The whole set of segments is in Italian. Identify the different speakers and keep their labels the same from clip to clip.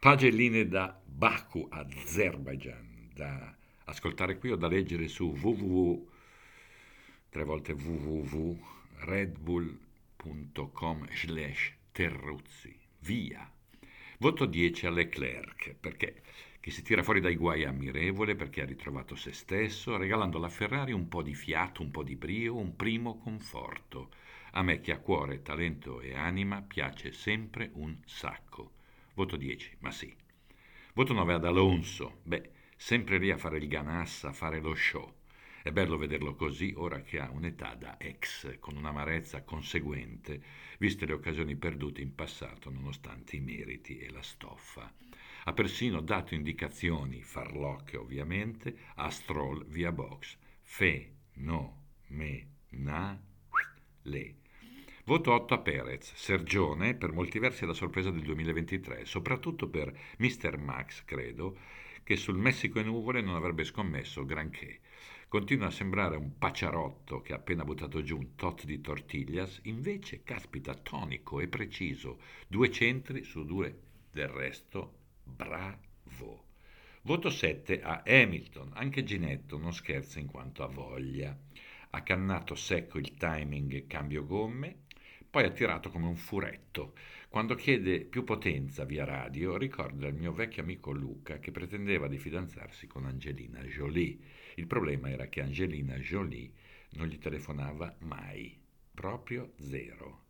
Speaker 1: Pagelline da Baku, Azerbaijan, da ascoltare qui o da leggere su www, tre volte www.redbull.com slash terruzzi. Via! Voto 10 a Leclerc, perché che si tira fuori dai guai ammirevole perché ha ritrovato se stesso, regalando alla Ferrari un po' di fiato, un po' di brio, un primo conforto. A me che ha cuore, talento e anima piace sempre un sacco. Voto 10, ma sì. Voto 9 ad Alonso. Beh, sempre lì a fare il ganassa, a fare lo show. È bello vederlo così ora che ha un'età da ex, con un'amarezza conseguente, viste le occasioni perdute in passato nonostante i meriti e la stoffa. Ha persino dato indicazioni, farlocche ovviamente, a Stroll via box. Fe, no, me, na, le. Voto 8 a Perez, Sergione, per molti versi la sorpresa del 2023, soprattutto per Mr. Max, credo, che sul Messico e nuvole non avrebbe scommesso granché. Continua a sembrare un paciarotto che ha appena buttato giù un tot di tortiglias, invece caspita tonico e preciso, due centri su due del resto, bravo. Voto 7 a Hamilton, anche Ginetto non scherza in quanto ha voglia. Ha cannato secco il timing cambio gomme, poi ha tirato come un furetto. Quando chiede più potenza via radio, ricorda il mio vecchio amico Luca che pretendeva di fidanzarsi con Angelina Jolie. Il problema era che Angelina Jolie non gli telefonava mai, proprio zero.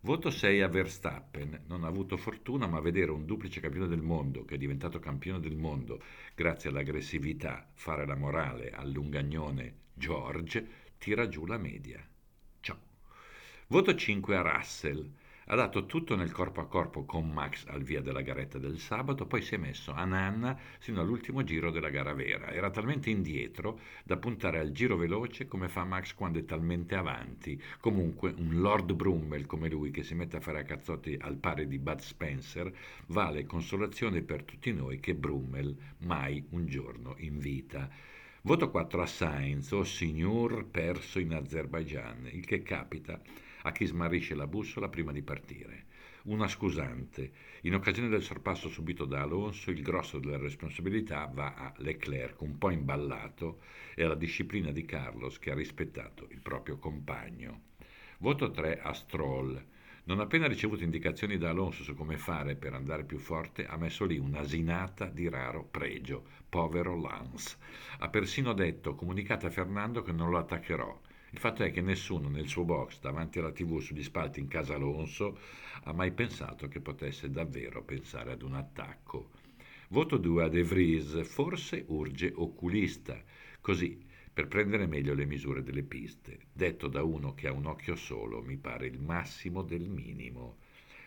Speaker 1: Voto 6 a Verstappen. Non ha avuto fortuna, ma vedere un duplice campione del mondo, che è diventato campione del mondo grazie all'aggressività, fare la morale al lungagnone George, tira giù la media. Voto 5 a Russell. Ha dato tutto nel corpo a corpo con Max al via della garetta del sabato, poi si è messo a nanna sino all'ultimo giro della gara vera. Era talmente indietro da puntare al giro veloce come fa Max quando è talmente avanti. Comunque un Lord Brummel come lui che si mette a fare a cazzotti al pari di Bud Spencer vale consolazione per tutti noi che Brummel mai un giorno in vita. Voto 4 a Sainz, o signor perso in Azerbaijan, il che capita a chi smarrisce la bussola prima di partire. Una scusante. In occasione del sorpasso subito da Alonso, il grosso della responsabilità va a Leclerc, un po' imballato, e alla disciplina di Carlos che ha rispettato il proprio compagno. Voto 3 a Stroll. Non appena ricevuto indicazioni da Alonso su come fare per andare più forte, ha messo lì un'asinata di raro pregio. Povero Lance. Ha persino detto, comunicate a Fernando che non lo attaccherò. Il fatto è che nessuno nel suo box davanti alla tv sugli spalti in casa Alonso ha mai pensato che potesse davvero pensare ad un attacco. Voto 2 a De Vries, forse urge oculista, così per prendere meglio le misure delle piste. Detto da uno che ha un occhio solo, mi pare il massimo del minimo.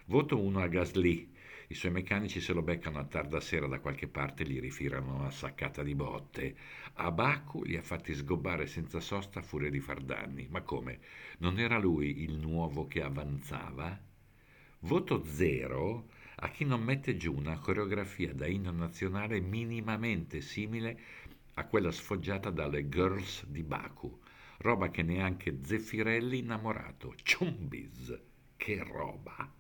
Speaker 1: Voto 1 a Gasly, i suoi meccanici se lo beccano a tarda sera da qualche parte e gli rifilano una saccata di botte. A Baku li ha fatti sgobbare senza sosta a furia di far danni. Ma come? Non era lui il nuovo che avanzava? Voto zero a chi non mette giù una coreografia da inno nazionale minimamente simile a quella sfoggiata dalle girls di Baku. Roba che neanche Zeffirelli innamorato. Ciumbis! Che roba!